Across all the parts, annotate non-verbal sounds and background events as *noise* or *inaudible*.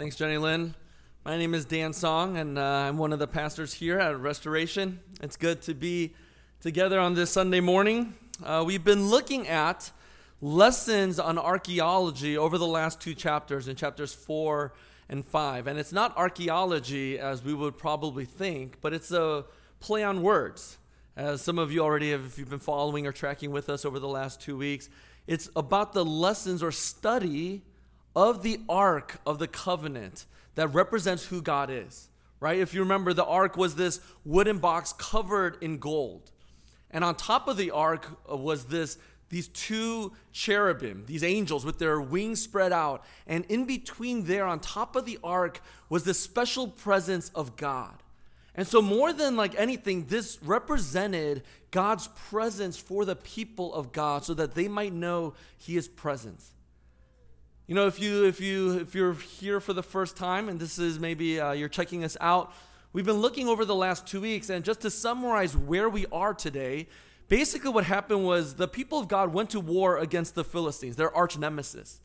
Thanks, Jenny Lynn. My name is Dan Song, and uh, I'm one of the pastors here at Restoration. It's good to be together on this Sunday morning. Uh, we've been looking at lessons on archaeology over the last two chapters, in chapters four and five. And it's not archaeology as we would probably think, but it's a play on words. As some of you already have, if you've been following or tracking with us over the last two weeks, it's about the lessons or study of the Ark of the Covenant that represents who God is, right? If you remember, the Ark was this wooden box covered in gold. And on top of the Ark uh, was this these two cherubim, these angels with their wings spread out. And in between there, on top of the ark, was the special presence of God. And so, more than like anything, this represented God's presence for the people of God so that they might know He is present. You know, if you if you if you're here for the first time and this is maybe uh, you're checking us out, we've been looking over the last two weeks, and just to summarize where we are today, basically what happened was the people of God went to war against the Philistines, their arch nemesis.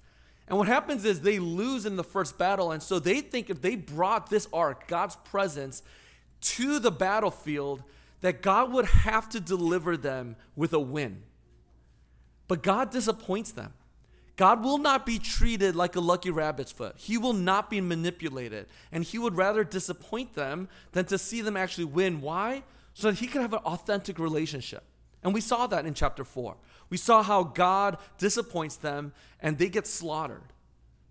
And what happens is they lose in the first battle, and so they think if they brought this ark, God's presence, to the battlefield, that God would have to deliver them with a win. But God disappoints them. God will not be treated like a lucky rabbit's foot. He will not be manipulated. And He would rather disappoint them than to see them actually win. Why? So that He can have an authentic relationship. And we saw that in chapter 4. We saw how God disappoints them and they get slaughtered.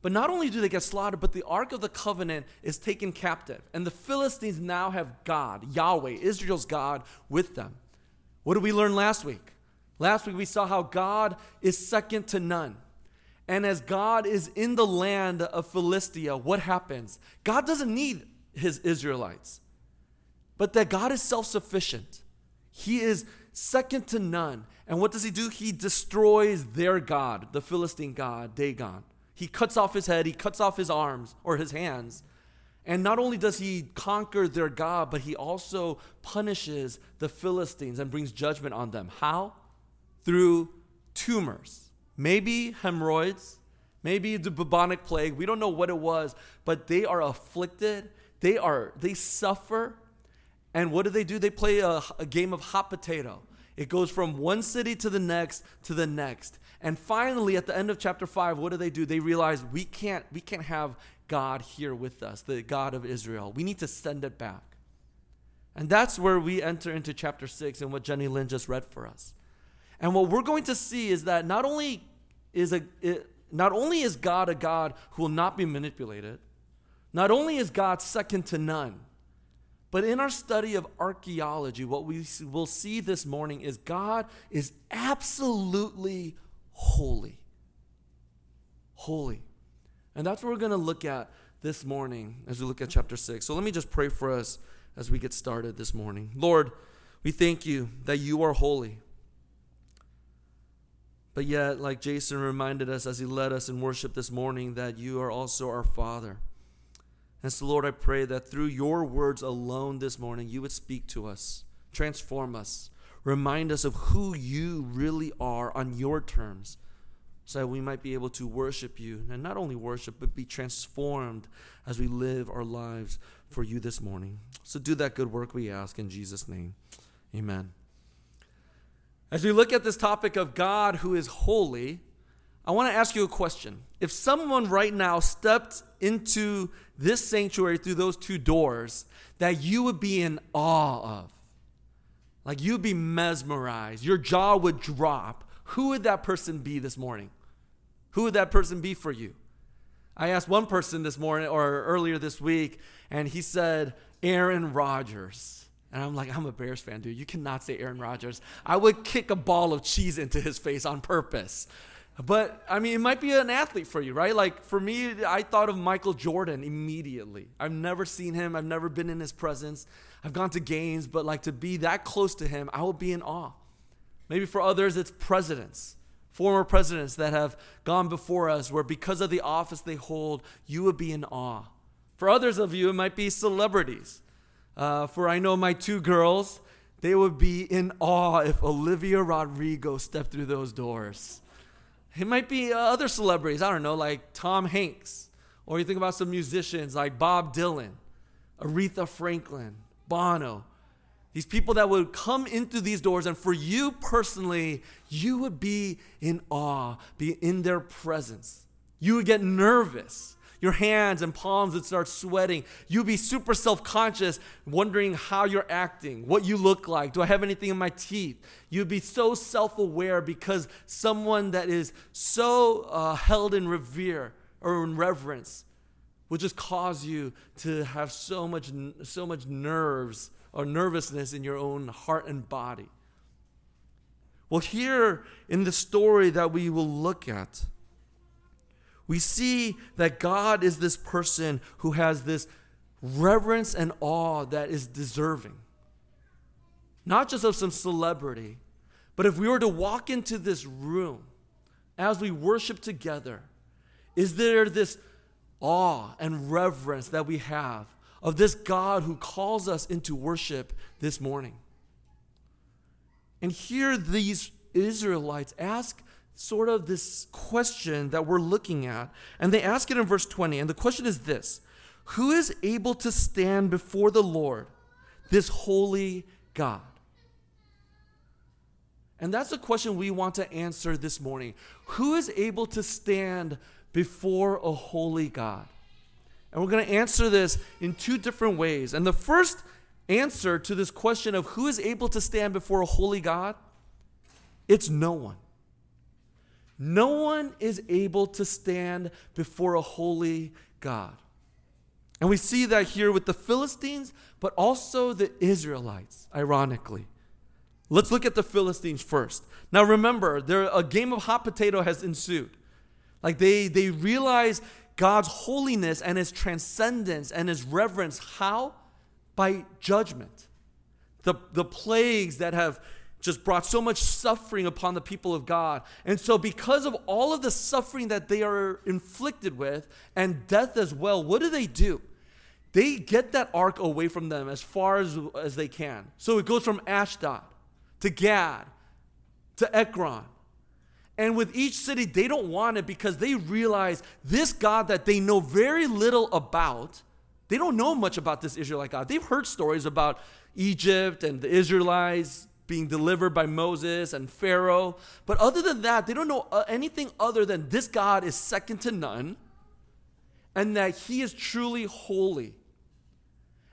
But not only do they get slaughtered, but the Ark of the Covenant is taken captive. And the Philistines now have God, Yahweh, Israel's God, with them. What did we learn last week? Last week we saw how God is second to none. And as God is in the land of Philistia, what happens? God doesn't need his Israelites, but that God is self sufficient. He is second to none. And what does he do? He destroys their God, the Philistine God, Dagon. He cuts off his head, he cuts off his arms or his hands. And not only does he conquer their God, but he also punishes the Philistines and brings judgment on them. How? Through tumors maybe hemorrhoids, maybe the bubonic plague. We don't know what it was, but they are afflicted. They are they suffer. And what do they do? They play a, a game of hot potato. It goes from one city to the next to the next. And finally, at the end of chapter five, what do they do? They realize we can't we can't have God here with us, the God of Israel. We need to send it back. And that's where we enter into chapter six and what Jenny Lynn just read for us. And what we're going to see is that not only is a it, not only is God a God who will not be manipulated, not only is God second to none, but in our study of archaeology, what we will see this morning is God is absolutely holy. Holy. And that's what we're going to look at this morning as we look at chapter 6. So let me just pray for us as we get started this morning. Lord, we thank you that you are holy. But yet, like Jason reminded us as he led us in worship this morning, that you are also our Father. And so, Lord, I pray that through your words alone this morning, you would speak to us, transform us, remind us of who you really are on your terms, so that we might be able to worship you, and not only worship, but be transformed as we live our lives for you this morning. So, do that good work, we ask in Jesus' name. Amen. As we look at this topic of God who is holy, I want to ask you a question. If someone right now stepped into this sanctuary through those two doors that you would be in awe of, like you'd be mesmerized, your jaw would drop, who would that person be this morning? Who would that person be for you? I asked one person this morning or earlier this week, and he said, Aaron Rodgers. And I'm like, I'm a Bears fan, dude. You cannot say Aaron Rodgers. I would kick a ball of cheese into his face on purpose. But I mean, it might be an athlete for you, right? Like for me, I thought of Michael Jordan immediately. I've never seen him, I've never been in his presence. I've gone to games, but like to be that close to him, I will be in awe. Maybe for others, it's presidents, former presidents that have gone before us, where because of the office they hold, you would be in awe. For others of you, it might be celebrities. Uh, for I know my two girls, they would be in awe if Olivia Rodrigo stepped through those doors. It might be uh, other celebrities, I don't know, like Tom Hanks Or you think about some musicians like Bob Dylan, Aretha Franklin, Bono. These people that would come into these doors, and for you personally, you would be in awe, be in their presence. You would get nervous. Your hands and palms would start sweating. You'd be super self conscious, wondering how you're acting, what you look like. Do I have anything in my teeth? You'd be so self aware because someone that is so uh, held in revere or in reverence will just cause you to have so much, so much nerves or nervousness in your own heart and body. Well, here in the story that we will look at, we see that God is this person who has this reverence and awe that is deserving. Not just of some celebrity, but if we were to walk into this room as we worship together, is there this awe and reverence that we have of this God who calls us into worship this morning? And here these Israelites ask sort of this question that we're looking at. And they ask it in verse 20. And the question is this Who is able to stand before the Lord, this holy God? And that's the question we want to answer this morning. Who is able to stand before a holy God? And we're going to answer this in two different ways. And the first answer to this question of who is able to stand before a holy God, it's no one. No one is able to stand before a holy God. And we see that here with the Philistines, but also the Israelites, ironically. Let's look at the Philistines first. Now remember, there a game of hot potato has ensued. Like they they realize God's holiness and his transcendence and his reverence. How? By judgment. The, the plagues that have just brought so much suffering upon the people of God. And so, because of all of the suffering that they are inflicted with and death as well, what do they do? They get that ark away from them as far as, as they can. So it goes from Ashdod to Gath to Ekron. And with each city, they don't want it because they realize this God that they know very little about, they don't know much about this Israelite God. They've heard stories about Egypt and the Israelites, being delivered by Moses and Pharaoh. But other than that, they don't know uh, anything other than this God is second to none and that he is truly holy.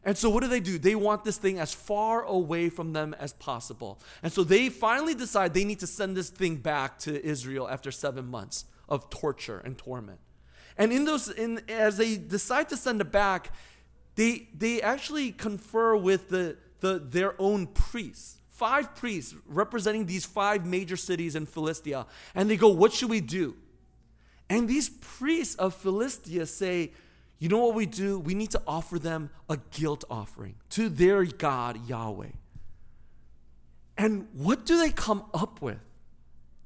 And so, what do they do? They want this thing as far away from them as possible. And so, they finally decide they need to send this thing back to Israel after seven months of torture and torment. And in those, in, as they decide to send it back, they, they actually confer with the, the, their own priests five priests representing these five major cities in Philistia. And they go, What should we do? And these priests of Philistia say, You know what we do? We need to offer them a guilt offering to their God, Yahweh. And what do they come up with?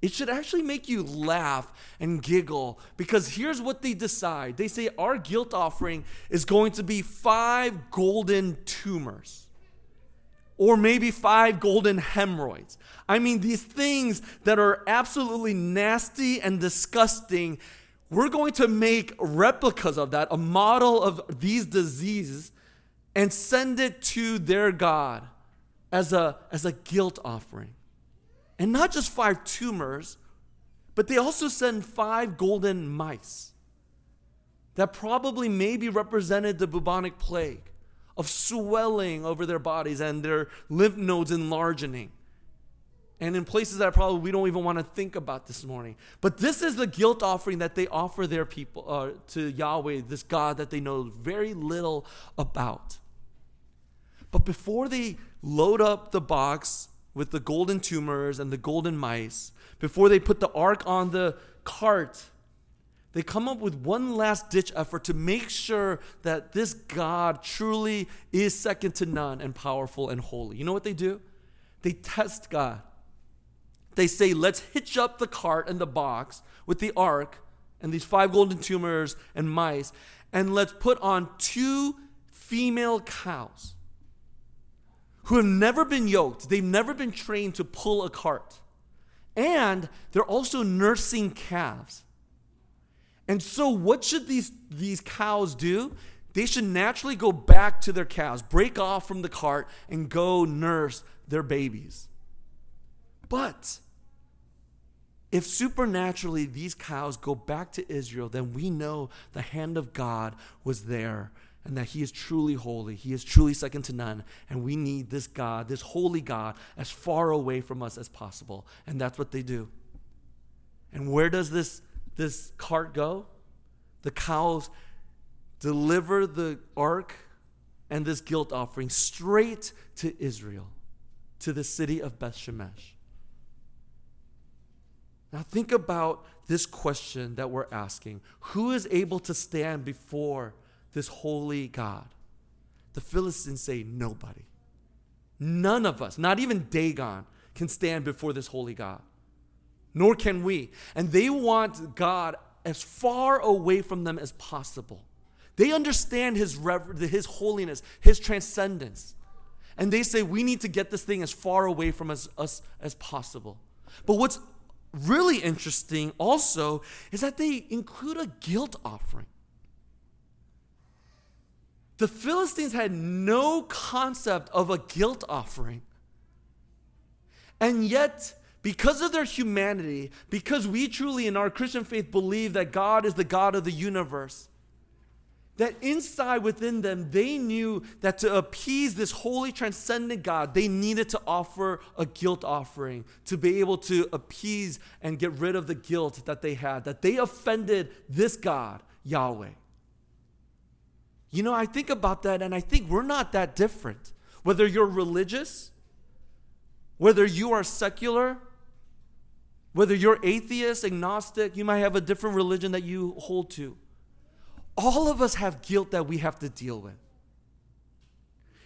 It should actually make you laugh and giggle because here's what they decide. They say, Our guilt offering is going to be five golden tumors or maybe five golden hemorrhoids. I mean, these things that are absolutely nasty and disgusting. We're going to make replicas of that, a model of these diseases, and send it to their God as a, as a guilt offering. And not just five tumors, but they also send five golden mice that probably maybe represented the bubonic plague of swelling over their bodies and their lymph nodes enlarging. And in places that probably we don't even want to think about this morning. But this is the guilt offering that they offer their people uh, to Yahweh, this God that they know very little about. But before they load up the box with the golden tumors and the golden mice, before they put the ark on the cart they come up with one last ditch effort to make sure that this God truly is second to none and powerful and holy. You know what they do? They test God. They say, let's hitch up the cart and the box with the ark and these five golden tumors and mice, and let's put on two female cows who have never been yoked, they've never been trained to pull a cart. And they're also nursing calves. And so, what should these, these cows do? They should naturally go back to their cows, break off from the cart, and go nurse their babies. But if supernaturally these cows go back to Israel, then we know the hand of God was there and that He is truly holy. He is truly second to none. And we need this God, this holy God, as far away from us as possible. And that's what they do. And where does this, this cart go? The cows deliver the ark and this guilt offering straight to Israel, to the city of Beth Shemesh. Now, think about this question that we're asking Who is able to stand before this holy God? The Philistines say, Nobody. None of us, not even Dagon, can stand before this holy God. Nor can we. And they want God as far away from them as possible. They understand his, rever- his holiness, his transcendence. And they say, we need to get this thing as far away from us, us as possible. But what's really interesting also is that they include a guilt offering. The Philistines had no concept of a guilt offering. And yet, because of their humanity, because we truly in our Christian faith believe that God is the God of the universe, that inside within them, they knew that to appease this holy, transcendent God, they needed to offer a guilt offering to be able to appease and get rid of the guilt that they had, that they offended this God, Yahweh. You know, I think about that and I think we're not that different. Whether you're religious, whether you are secular, whether you're atheist, agnostic, you might have a different religion that you hold to all of us have guilt that we have to deal with.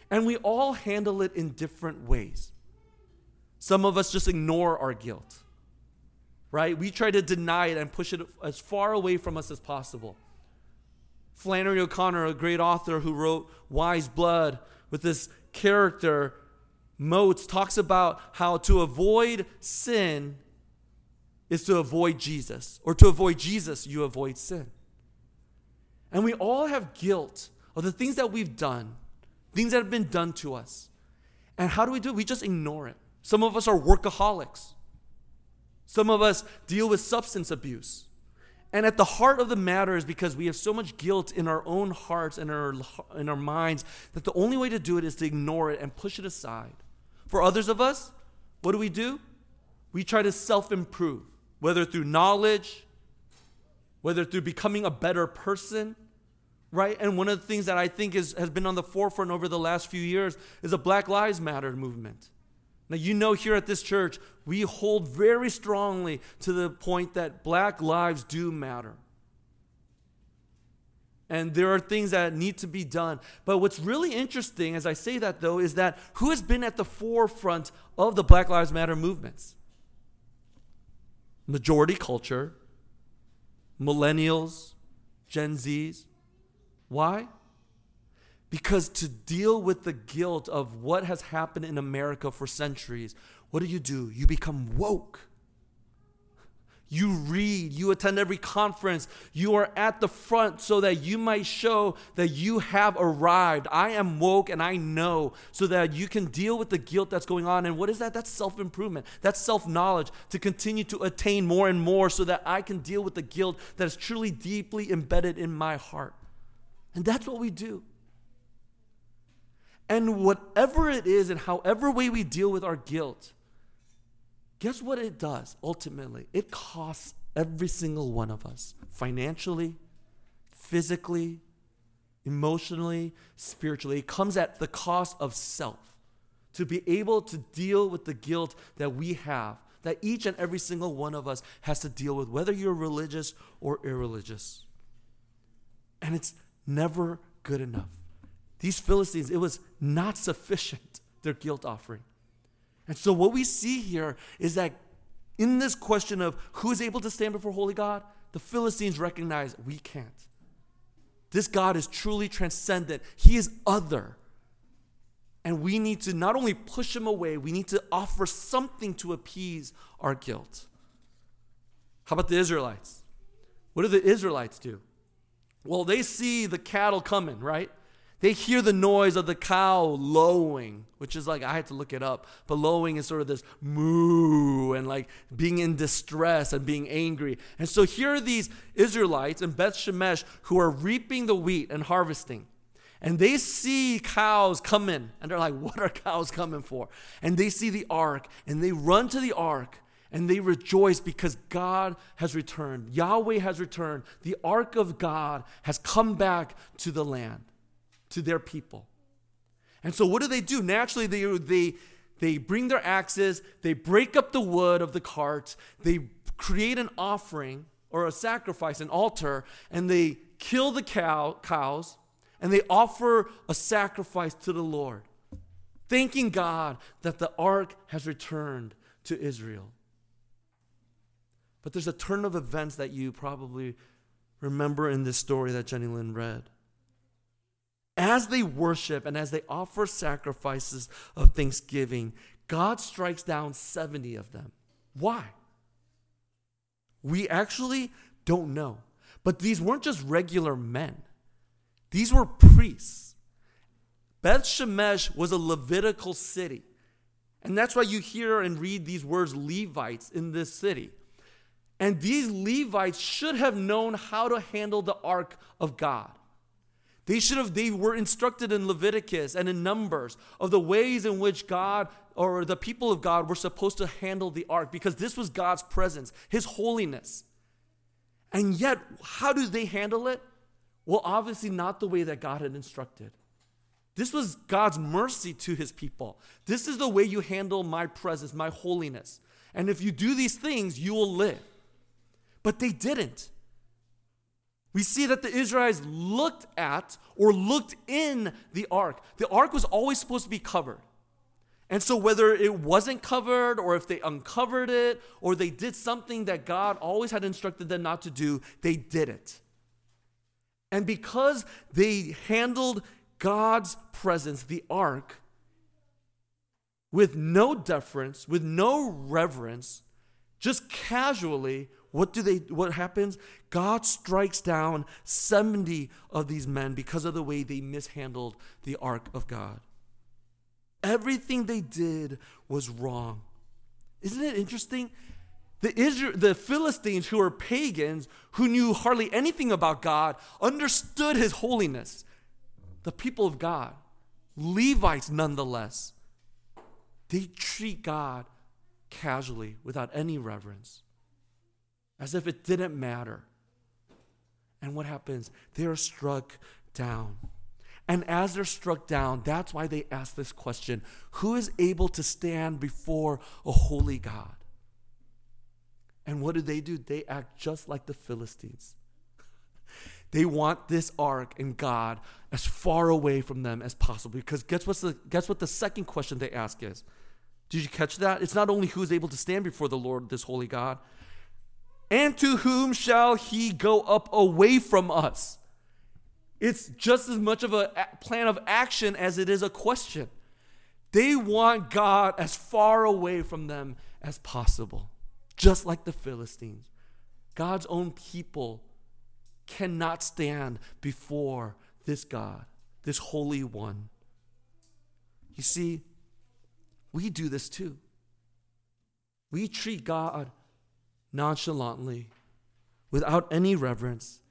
And we all handle it in different ways. Some of us just ignore our guilt, right? We try to deny it and push it as far away from us as possible. Flannery O'Connor, a great author who wrote Wise Blood, with this character, Motes, talks about how to avoid sin is to avoid Jesus, or to avoid Jesus, you avoid sin. And we all have guilt of the things that we've done, things that have been done to us. And how do we do it? We just ignore it. Some of us are workaholics. Some of us deal with substance abuse. And at the heart of the matter is because we have so much guilt in our own hearts and our, in our minds that the only way to do it is to ignore it and push it aside. For others of us, what do we do? We try to self improve, whether through knowledge, whether through becoming a better person, right? And one of the things that I think is, has been on the forefront over the last few years is a Black Lives Matter movement. Now, you know, here at this church, we hold very strongly to the point that black lives do matter. And there are things that need to be done. But what's really interesting, as I say that though, is that who has been at the forefront of the Black Lives Matter movements? Majority culture, millennials, Gen Zs. Why? Because to deal with the guilt of what has happened in America for centuries, what do you do? You become woke. You read, you attend every conference, you are at the front so that you might show that you have arrived. I am woke and I know so that you can deal with the guilt that's going on. And what is that? That's self improvement, that's self knowledge to continue to attain more and more so that I can deal with the guilt that is truly deeply embedded in my heart. And that's what we do. And whatever it is and however way we deal with our guilt, guess what it does ultimately? It costs every single one of us financially, physically, emotionally, spiritually. It comes at the cost of self to be able to deal with the guilt that we have, that each and every single one of us has to deal with, whether you're religious or irreligious. And it's never good enough. These Philistines, it was not sufficient, their guilt offering. And so, what we see here is that in this question of who is able to stand before holy God, the Philistines recognize we can't. This God is truly transcendent, He is other. And we need to not only push Him away, we need to offer something to appease our guilt. How about the Israelites? What do the Israelites do? Well, they see the cattle coming, right? They hear the noise of the cow lowing, which is like, I had to look it up, but lowing is sort of this moo and like being in distress and being angry. And so here are these Israelites in Beth Shemesh who are reaping the wheat and harvesting. And they see cows coming, and they're like, What are cows coming for? And they see the ark, and they run to the ark, and they rejoice because God has returned. Yahweh has returned. The ark of God has come back to the land to their people. And so what do they do? Naturally, they, they, they bring their axes, they break up the wood of the cart, they create an offering or a sacrifice, an altar, and they kill the cow, cows, and they offer a sacrifice to the Lord, thanking God that the ark has returned to Israel. But there's a turn of events that you probably remember in this story that Jenny Lynn read as they worship and as they offer sacrifices of thanksgiving, God strikes down 70 of them. Why? We actually don't know. But these weren't just regular men, these were priests. Beth Shemesh was a Levitical city. And that's why you hear and read these words Levites in this city. And these Levites should have known how to handle the ark of God. They should have, they were instructed in Leviticus and in Numbers of the ways in which God or the people of God were supposed to handle the ark because this was God's presence, His holiness. And yet, how do they handle it? Well, obviously, not the way that God had instructed. This was God's mercy to His people. This is the way you handle my presence, my holiness. And if you do these things, you will live. But they didn't. We see that the Israelites looked at or looked in the ark. The ark was always supposed to be covered. And so, whether it wasn't covered, or if they uncovered it, or they did something that God always had instructed them not to do, they did it. And because they handled God's presence, the ark, with no deference, with no reverence, just casually, what do they what happens? God strikes down 70 of these men because of the way they mishandled the ark of God. Everything they did was wrong. Isn't it interesting? The, Israel, the Philistines, who are pagans, who knew hardly anything about God, understood his holiness. The people of God, Levites nonetheless, they treat God casually without any reverence as if it didn't matter. And what happens? They are struck down. And as they're struck down, that's why they ask this question Who is able to stand before a holy God? And what do they do? They act just like the Philistines. *laughs* They want this ark and God as far away from them as possible. Because guess, what's the, guess what the second question they ask is? Did you catch that? It's not only who is able to stand before the Lord, this holy God, and to whom shall he go up away from us? It's just as much of a plan of action as it is a question. They want God as far away from them as possible, just like the Philistines. God's own people cannot stand before this God, this Holy One. You see, we do this too. We treat God nonchalantly, without any reverence.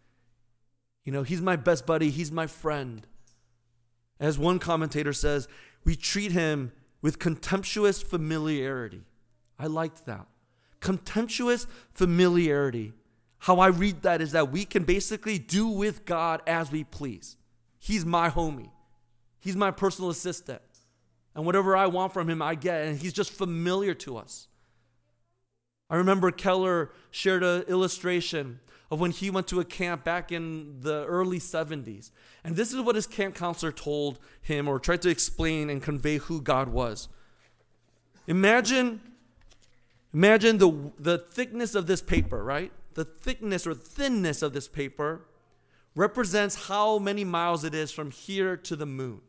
You know, he's my best buddy, he's my friend. As one commentator says, we treat him with contemptuous familiarity. I liked that. Contemptuous familiarity. How I read that is that we can basically do with God as we please. He's my homie, he's my personal assistant. And whatever I want from him, I get. And he's just familiar to us. I remember Keller shared an illustration of when he went to a camp back in the early 70s. And this is what his camp counselor told him or tried to explain and convey who God was. Imagine imagine the the thickness of this paper, right? The thickness or thinness of this paper represents how many miles it is from here to the moon.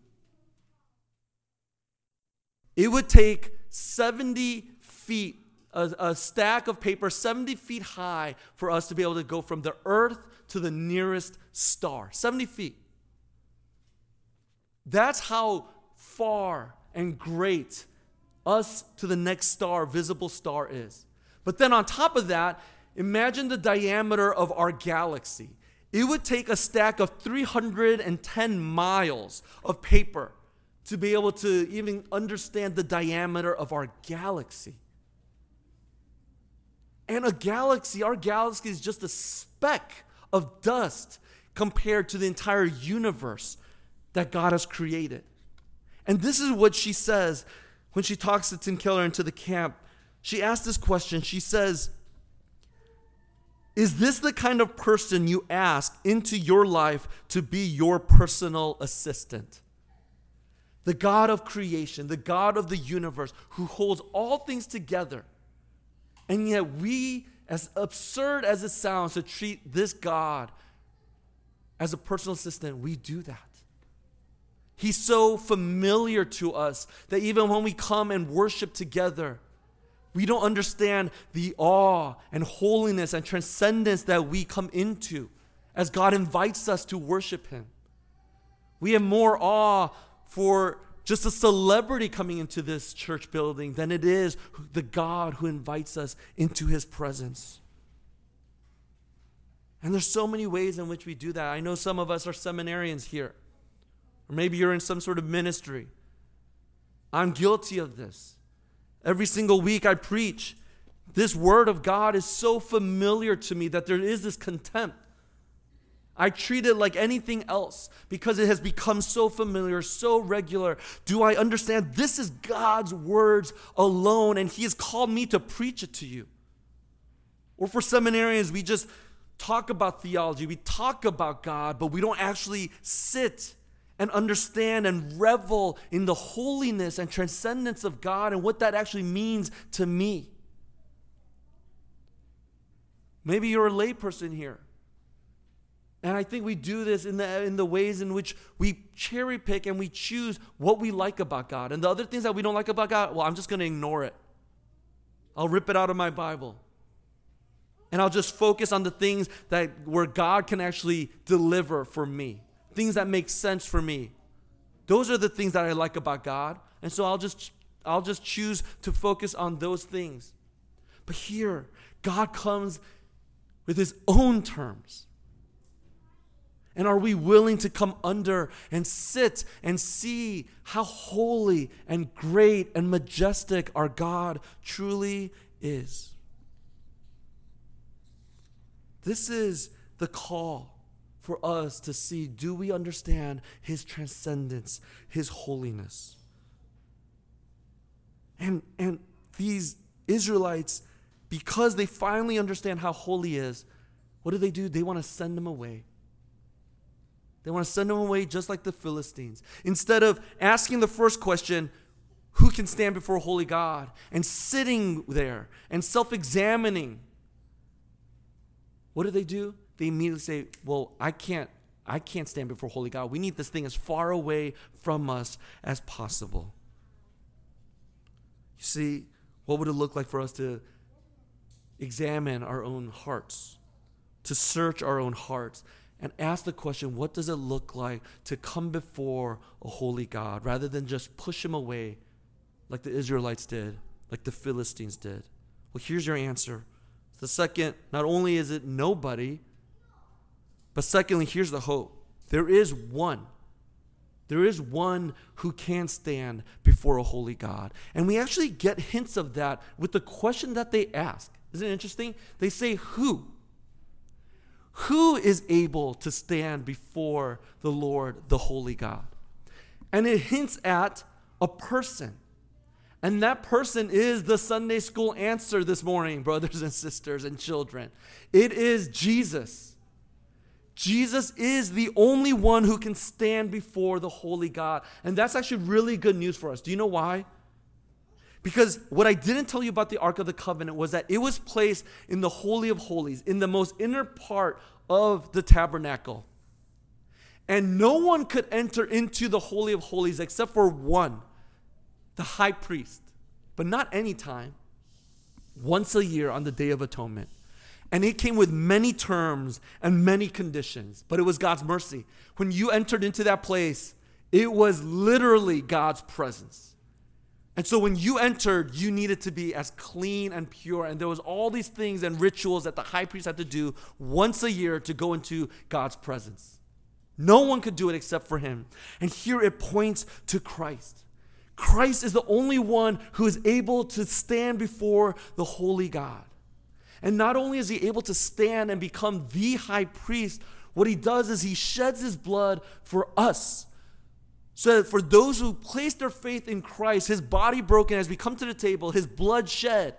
It would take 70 feet a, a stack of paper 70 feet high for us to be able to go from the earth to the nearest star. 70 feet. That's how far and great us to the next star, visible star, is. But then on top of that, imagine the diameter of our galaxy. It would take a stack of 310 miles of paper to be able to even understand the diameter of our galaxy. And a galaxy, our galaxy is just a speck of dust compared to the entire universe that God has created. And this is what she says when she talks to Tim Keller into the camp. She asks this question. She says, Is this the kind of person you ask into your life to be your personal assistant? The God of creation, the God of the universe, who holds all things together and yet, we, as absurd as it sounds to treat this God as a personal assistant, we do that. He's so familiar to us that even when we come and worship together, we don't understand the awe and holiness and transcendence that we come into as God invites us to worship Him. We have more awe for just a celebrity coming into this church building than it is the God who invites us into his presence. And there's so many ways in which we do that. I know some of us are seminarians here, or maybe you're in some sort of ministry. I'm guilty of this. Every single week I preach. This word of God is so familiar to me that there is this contempt I treat it like anything else because it has become so familiar, so regular. Do I understand this is God's words alone and He has called me to preach it to you? Or for seminarians, we just talk about theology, we talk about God, but we don't actually sit and understand and revel in the holiness and transcendence of God and what that actually means to me. Maybe you're a layperson here. And I think we do this in the, in the ways in which we cherry pick and we choose what we like about God. And the other things that we don't like about God, well, I'm just going to ignore it. I'll rip it out of my Bible. And I'll just focus on the things that where God can actually deliver for me. Things that make sense for me. Those are the things that I like about God. And so I'll just I'll just choose to focus on those things. But here, God comes with his own terms. And are we willing to come under and sit and see how holy and great and majestic our God truly is? This is the call for us to see do we understand his transcendence, his holiness? And, and these Israelites, because they finally understand how holy is, what do they do? They want to send him away. They want to send them away just like the Philistines. Instead of asking the first question, who can stand before a holy God? And sitting there and self examining. What do they do? They immediately say, Well, I can't, I can't stand before holy God. We need this thing as far away from us as possible. You see, what would it look like for us to examine our own hearts, to search our own hearts, and ask the question what does it look like to come before a holy God rather than just push him away like the Israelites did, like the Philistines did? Well, here's your answer. The second, not only is it nobody, but secondly, here's the hope. There is one. There is one who can stand before a holy God. And we actually get hints of that with the question that they ask. Isn't it interesting? They say, Who? Who is able to stand before the Lord, the holy God? And it hints at a person. And that person is the Sunday school answer this morning, *laughs* brothers and sisters and children. It is Jesus. Jesus is the only one who can stand before the holy God. And that's actually really good news for us. Do you know why? Because what I didn't tell you about the Ark of the Covenant was that it was placed in the Holy of Holies, in the most inner part of the tabernacle. And no one could enter into the Holy of Holies except for one, the high priest. But not any time. once a year on the Day of Atonement. And it came with many terms and many conditions, but it was God's mercy. When you entered into that place, it was literally God's presence. And so when you entered, you needed to be as clean and pure. And there was all these things and rituals that the high priest had to do once a year to go into God's presence. No one could do it except for him. And here it points to Christ. Christ is the only one who is able to stand before the holy God. And not only is he able to stand and become the high priest, what he does is he sheds his blood for us so that for those who place their faith in Christ, his body broken as we come to the table, his blood shed,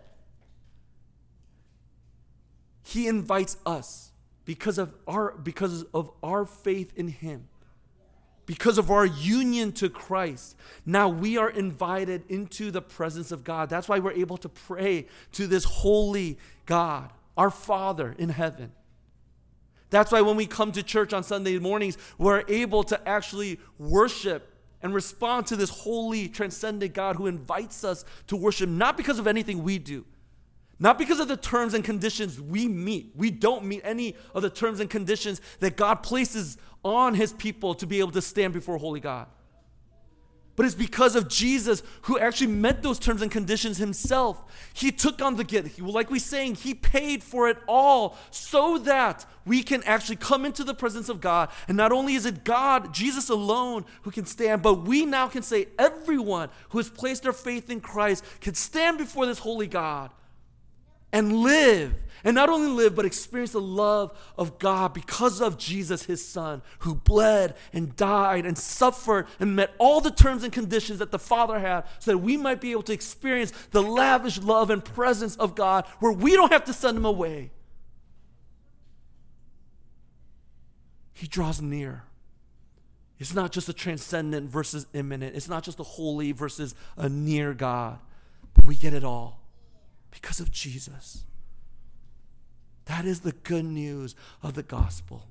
he invites us because of our because of our faith in him. Because of our union to Christ, now we are invited into the presence of God. That's why we're able to pray to this holy God, our Father in heaven. That's why when we come to church on Sunday mornings, we're able to actually worship and respond to this holy, transcendent God who invites us to worship, not because of anything we do, not because of the terms and conditions we meet. We don't meet any of the terms and conditions that God places on his people to be able to stand before holy God but it's because of Jesus who actually met those terms and conditions himself. He took on the gift. Like we're saying, he paid for it all so that we can actually come into the presence of God. And not only is it God, Jesus alone, who can stand, but we now can say everyone who has placed their faith in Christ can stand before this holy God and live and not only live, but experience the love of God because of Jesus, his son, who bled and died and suffered and met all the terms and conditions that the Father had so that we might be able to experience the lavish love and presence of God where we don't have to send him away. He draws near. It's not just a transcendent versus immanent, it's not just a holy versus a near God, but we get it all because of Jesus. That is the good news of the gospel.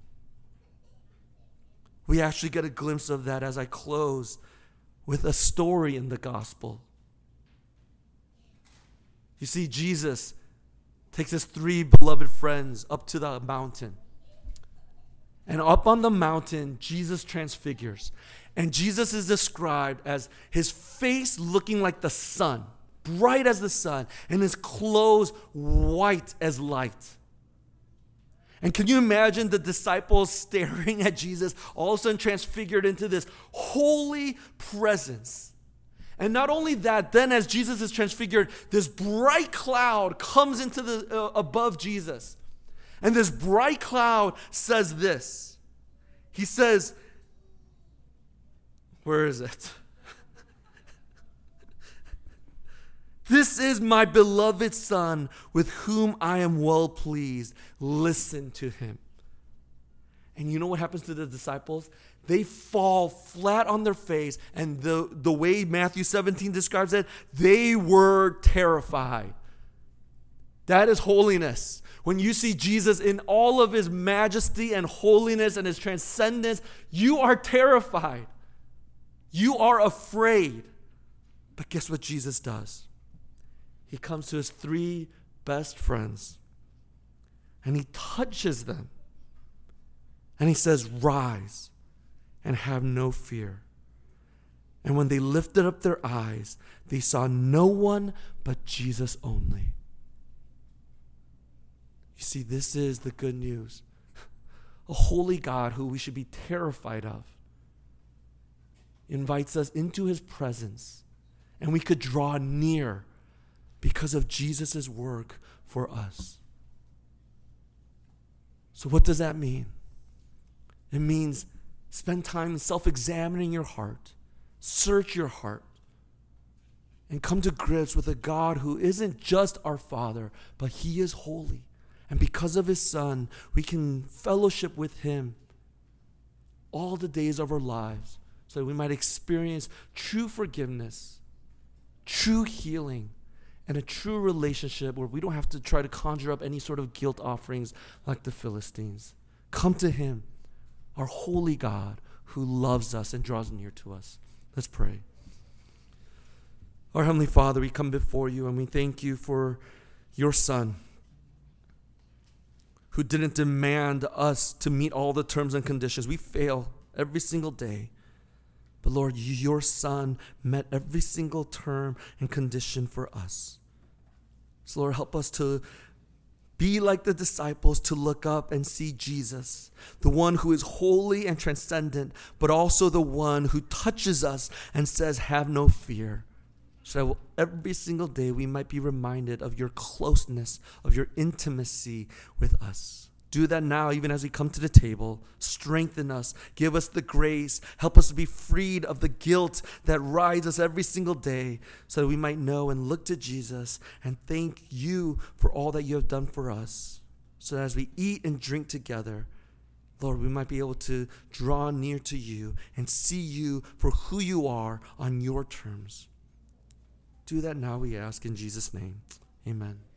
We actually get a glimpse of that as I close with a story in the gospel. You see, Jesus takes his three beloved friends up to the mountain. And up on the mountain, Jesus transfigures. And Jesus is described as his face looking like the sun, bright as the sun, and his clothes white as light. And can you imagine the disciples *laughs* staring at Jesus, all of a sudden transfigured into this holy presence? And not only that, then as Jesus is transfigured, this bright cloud comes into the uh, above Jesus. And this bright cloud says this. He says, where is it? This is my beloved Son with whom I am well pleased. Listen to him. And you know what happens to the disciples? They fall flat on their face. And the, the way Matthew 17 describes it, they were terrified. That is holiness. When you see Jesus in all of his majesty and holiness and his transcendence, you are terrified. You are afraid. But guess what Jesus does? He comes to his three best friends and he touches them. And he says, Rise and have no fear. And when they lifted up their eyes, they saw no one but Jesus only. You see, this is the good news. A holy God who we should be terrified of invites us into his presence, and we could draw near because of Jesus' work for us. So, what does that mean? It means spend time self examining your heart, search your heart, and come to grips with a God who isn't just our Father, but He is holy. And because of His Son, we can fellowship with Him all the days of our lives so that we might experience true forgiveness, true healing and a true relationship where we don't have to try to conjure up any sort of guilt offerings like the Philistines. Come to Him, our holy God who loves us and draws near to us. Let's pray. Our Heavenly Father, we come before you and we thank you for your Son, who didn't demand us to meet all the terms and conditions. We fail every single day. But Lord, your Son met every single term and condition for us. So, Lord, help us to be like the disciples to look up and see Jesus, the one who is holy and transcendent, but also the one who touches us and says, Have no fear. So every single day we might be reminded of your closeness, of your intimacy with us. Do that now, even as we come to the table. Strengthen us. Give us the grace. Help us to be freed of the guilt that rides us every single day so that we might know and look to Jesus and thank you for all that you have done for us. So that as we eat and drink together, Lord, we might be able to draw near to you and see you for who you are on your terms. Do that now, we ask in Jesus' name. Amen.